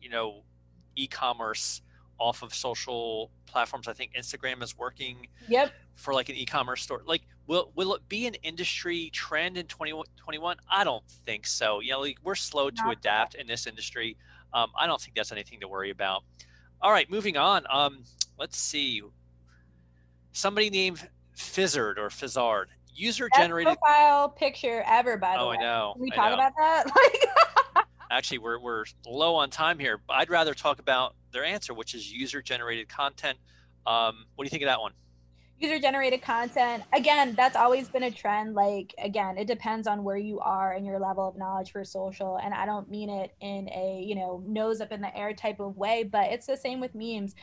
you know, e-commerce off of social platforms. I think Instagram is working yep. for like an e-commerce store. Like will will it be an industry trend in 2021? I don't think so. You know, like we're slow to Not adapt that. in this industry. Um, I don't think that's anything to worry about. All right, moving on. Um, let's see. Somebody named Fizzard or Fizzard. User generated profile picture ever, by the oh, way. I know. Can we I talk know. about that? Like, Actually, we're, we're low on time here. But I'd rather talk about their answer, which is user generated content. Um, what do you think of that one? user generated content again that's always been a trend like again it depends on where you are and your level of knowledge for social and i don't mean it in a you know nose up in the air type of way but it's the same with memes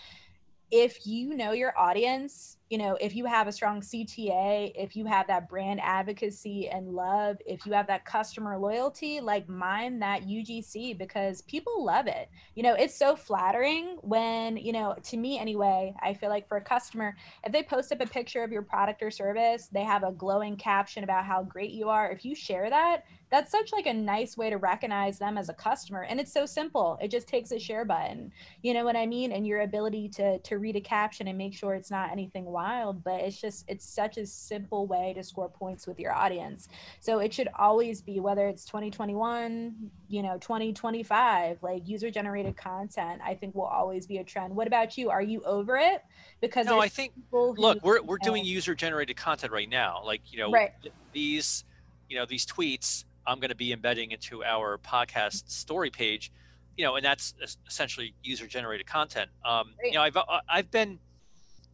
if you know your audience, you know, if you have a strong CTA, if you have that brand advocacy and love, if you have that customer loyalty, like mine that UGC because people love it. You know, it's so flattering when, you know, to me anyway, I feel like for a customer, if they post up a picture of your product or service, they have a glowing caption about how great you are. If you share that, that's such like a nice way to recognize them as a customer and it's so simple it just takes a share button you know what i mean and your ability to to read a caption and make sure it's not anything wild but it's just it's such a simple way to score points with your audience. So it should always be whether it's 2021 you know 2025 like user generated content i think will always be a trend. What about you? Are you over it? Because No, I think look we're, we're doing user generated content right now. Like you know Right. th- these you know these tweets i'm going to be embedding into our podcast story page you know and that's essentially user generated content. Um Great. you know i've uh, i've been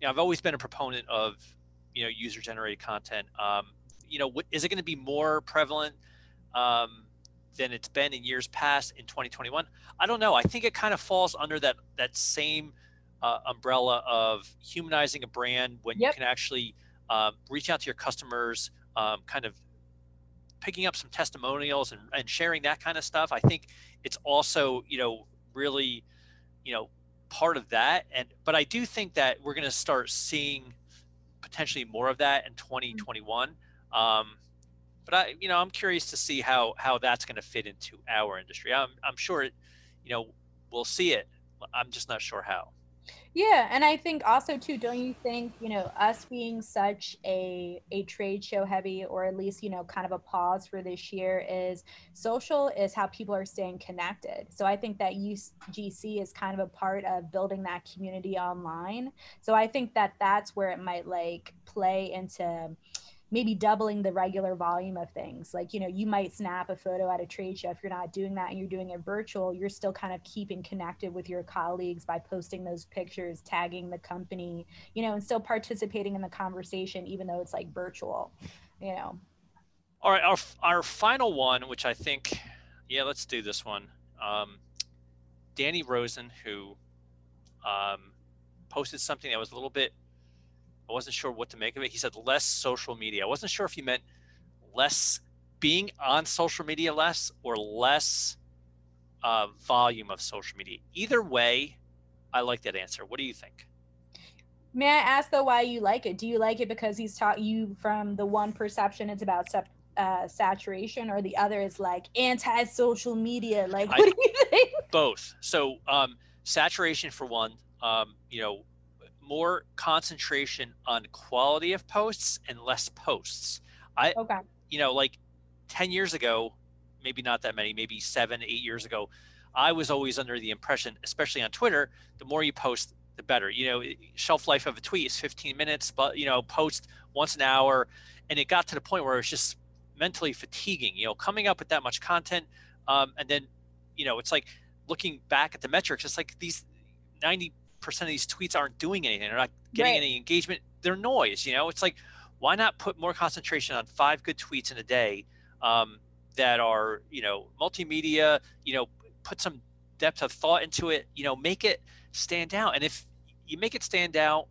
you know i've always been a proponent of you know user generated content um you know what is it going to be more prevalent um than it's been in years past in 2021 i don't know i think it kind of falls under that that same uh, umbrella of humanizing a brand when Yep. you can actually um, reach out to your customers, um, kind of picking up some testimonials and, and sharing that kind of stuff. I think it's also, you know, really, you know, part of that. And but I do think that we're going to start seeing potentially more of that in 2021. Um, but I, you know, I'm curious to see how how that's going to fit into our industry. I'm I'm sure, it, you know, we'll see it. I'm just not sure how. Yeah, and I think also too, don't you think, you know, us being such a a trade show heavy or at least, you know, kind of a pause for this year is social is how people are staying connected. So I think that UGC is kind of a part of building that community online. So I think that that's where it might like play into maybe doubling the regular volume of things. Like, you know, you might snap a photo at a trade show. If you're not doing that and you're doing it virtual, you're still kind of keeping connected with your colleagues by posting those pictures, tagging the company, you know, and still participating in the conversation, even though it's like virtual, you know. All right, our our final one, which I think, yeah, let's do this one. Um, Danny Rosen, who um, posted something that was a little bit, I wasn't sure what to make of it. He said less social media. I wasn't sure if he meant less being on social media less or less uh, volume of social media. Either way, I like that answer. What do you think? May I ask though why you like it? Do you like it because he's taught you from the one perception it's about sep- uh, saturation, or the other is like anti-social media? Like, I- what do you think? both so um, saturation for one um, you know more concentration on quality of posts and less posts i Okay. you know like 10 years ago maybe not that many maybe seven eight years ago i was always under the impression especially on twitter the more you post the better you know shelf life of a tweet is 15 minutes but you know post once an hour and it got to the point where it was just mentally fatiguing you know coming up with that much content um, and then you know it's like looking back at the metrics, it's like these 90% of these tweets aren't doing anything. They're not getting Right. any engagement. They're noise, you know? It's like, why not put more concentration on five good tweets in a day um, that are, you know, multimedia, you know, put some depth of thought into it, you know, make it stand out. And if you make it stand out,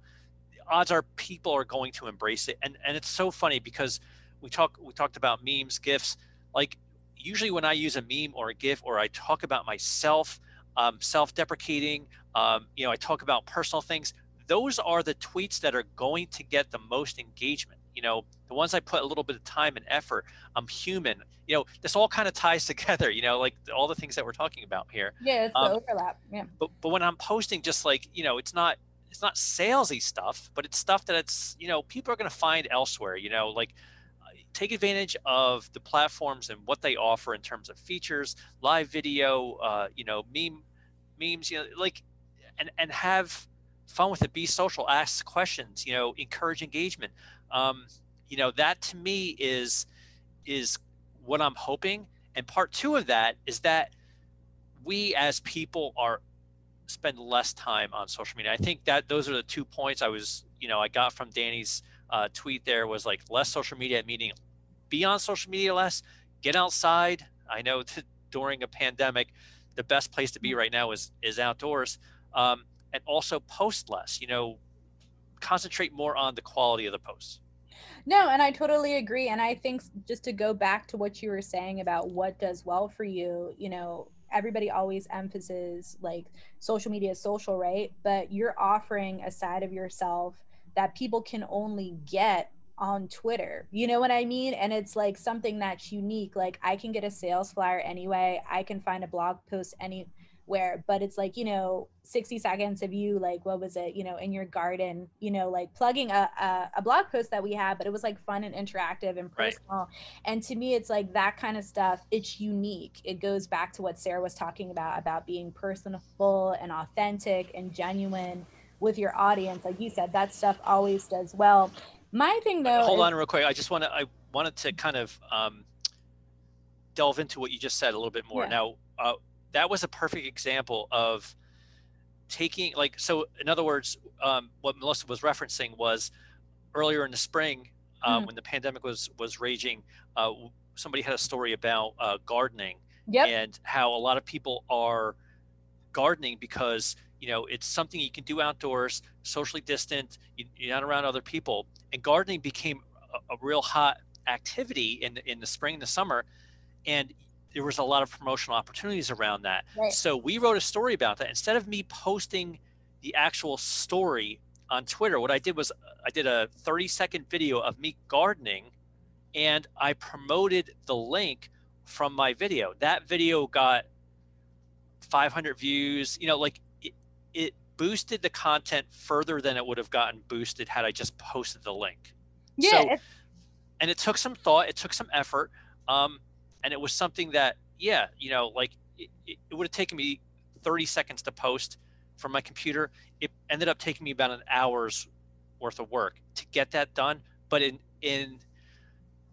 odds are people are going to embrace it. And and it's so funny because we talk we talked about memes, gifs, like usually when I use a meme or a GIF or I talk about myself, um, self-deprecating, um, you know, I talk about personal things. Those are the tweets that are going to get the most engagement. You know, the ones I put a little bit of time and effort. I'm human. You know, this all kind of ties together. You know, like all the things that we're talking about here. Yeah, it's the Um, overlap. Yeah. But but when I'm posting, just like you know, it's not it's not salesy stuff, but it's stuff that it's you know people are going to find elsewhere. You know, like take advantage of the platforms and what they offer in terms of features, live video, uh, you know, meme memes, you know, like, and and have fun with it. Be social, ask questions, you know, encourage engagement. Um, you know, that to me is is what I'm hoping. And part two of that is that we as people are spend less time on social media. I think that those are the two points I was, you know, I got from Danny's uh, tweet there was like less social media, meaning be on social media less, get outside. I know that during a pandemic, the best place to be right now is is outdoors, um, and also post less. You know, concentrate more on the quality of the posts. No, and I totally agree. And I think just to go back to what you were saying about what does well for you, you know, everybody always emphasizes like social media is social, right? But you're offering a side of yourself that people can only get on Twitter. You know what I mean? And it's like something that's unique. Like I can get a sales flyer anyway. I can find a blog post any where but it's like you know 60 seconds of you like what was it you know in your garden you know like plugging a, a, a blog post that we had but it was like fun and interactive and personal. Right. and to me it's like that kind of stuff it's unique. It goes back to what sarah was talking about about being personable and authentic and genuine with your audience. Like you said that stuff always does well. My thing though hold is- on real quick. I just want to i wanted to kind of um delve into what you just said a little bit more. Yeah. now uh, that was a perfect example of taking like so in other words um, what melissa was referencing was earlier in the spring um, mm. when the pandemic was was raging uh, somebody had a story about uh, gardening yep. and how a lot of people are gardening because you know it's something you can do outdoors socially distant you're not around other people and gardening became a, a real hot activity in in the spring and the summer and there was a lot of promotional opportunities around that. Right. So we wrote a story about that. Instead of me posting the actual story on Twitter, what I did was I did a 30 second video of me gardening and I promoted the link from my video. That video got 500 views, you know, like it, it boosted the content further than it would have gotten boosted had I just posted the link. Yeah. So, and it took some thought, it took some effort. Um, and it was something that yeah you know like it, it would have taken me 30 seconds to post from my computer it ended up taking me about an hour's worth of work to get that done but in in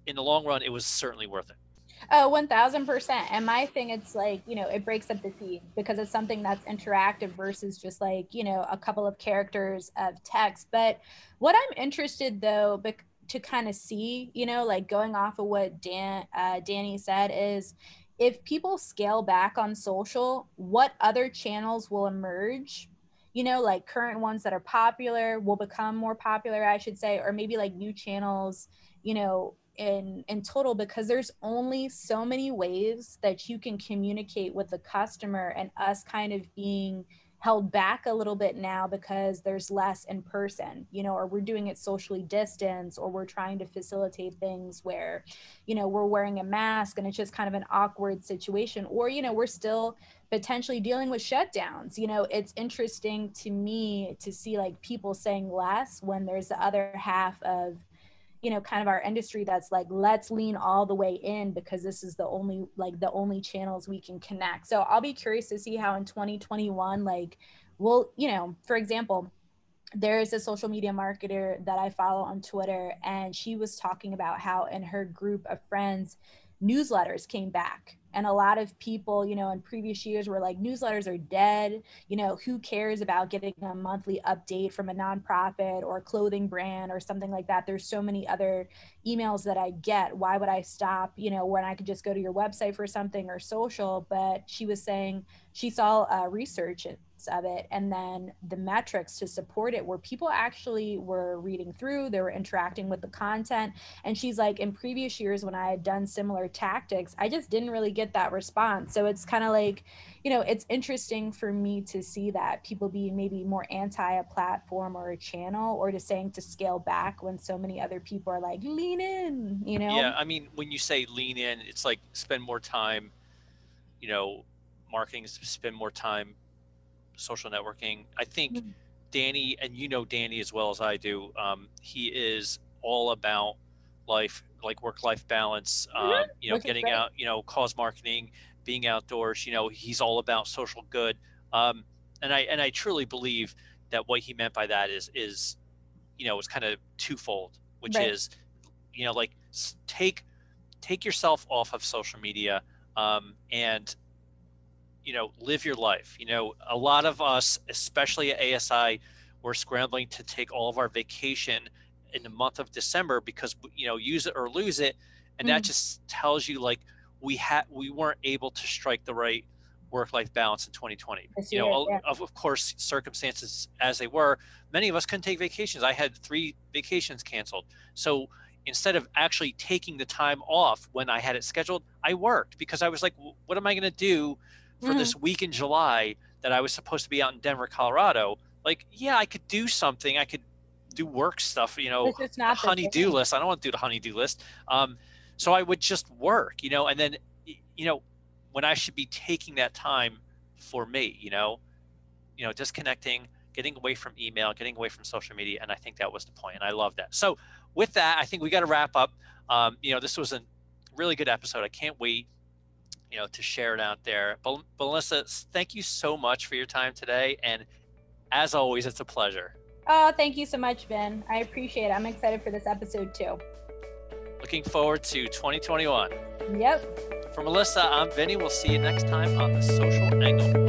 in the long run it was certainly worth it Oh, 1000%. And my thing, it's like, you know, it breaks up the feed because it's something that's interactive versus just like, you know, a couple of characters of text. But what I'm interested though, to kind of see, you know, like going off of what Dan uh, Danny said is if people scale back on social, what other channels will emerge? You know, like current ones that are popular will become more popular, I should say, or maybe like new channels, you know, in in total because there's only so many ways that you can communicate with the customer and us kind of being held back a little bit now because there's less in person, you know, or we're doing it socially distance, or we're trying to facilitate things where, you know, we're wearing a mask and it's just kind of an awkward situation, or, you know, we're still potentially dealing with shutdowns. You know, it's interesting to me to see like people saying less when there's the other half of, you know kind of our industry that's like let's lean all the way in because this is the only like the only channels we can connect. So i'll be curious to see how in 2021 like well you know for example there's a social media marketer that i follow on twitter and she was talking about how in her group of friends newsletters came back and a lot of people you know in previous years were like newsletters are dead. You know who cares about getting a monthly update from a nonprofit or a clothing brand or something like that? There's so many other emails that i get. Why would i stop you know when i could just go to your website for something or social? But she was saying she saw uh, research of it. And then the metrics to support it where people actually were reading through they were interacting with the content. And she's like in previous years when i had done similar tactics i just didn't really get that response. So it's kind of like you know it's interesting for me to see that people be maybe more anti a platform or a channel or just saying to scale back when so many other people are like lean in you know? Yeah i mean when you say lean in it's like spend more time you know marketing spend more time social networking. I think mm-hmm. Danny, and you know Danny as well as I do, um, he is all about life, like work life balance, mm-hmm. um, you know, getting out, you know, cause marketing, being outdoors, you know, he's all about social good. Um, and I and I truly believe that what he meant by that is is you know was kind of twofold, which Right. is you know like take take yourself off of social media um, and you know live your life. You know a lot of us, especially at ASI, we're scrambling to take all of our vacation in the month of December because you know use it or lose it, and that Mm. just tells you like we had we weren't able to strike the right work life balance in 2020. This you know, year, yeah. of, of course, circumstances as they were, many of us couldn't take vacations. I had three vacations canceled. So instead of actually taking the time off when I had it scheduled, I worked because I was like, what am I going to do for Mhm. this week in July that I was supposed to be out in Denver, Colorado? Like, yeah, I could do something. I could do work stuff, you know, It's not the honey-do thing. list. I don't want to do the honey-do list. Um, so I would just work, you know, and then, you know, when I should be taking that time for me, you know, you know, disconnecting, getting away from email, getting away from social media, and I think that was the point, and I love that. So with that, I think we got to wrap up. Um, you know, this was a really good episode. I can't wait, you know, to share it out there. But Melissa, thank you so much for your time today, and as always, it's a pleasure. Oh, thank you so much, Vin. I appreciate it. I'm excited for this episode too. Looking forward to 2021. Yep. For Melissa, I'm Vinny. We'll see you next time on the social angle. Take care, guys.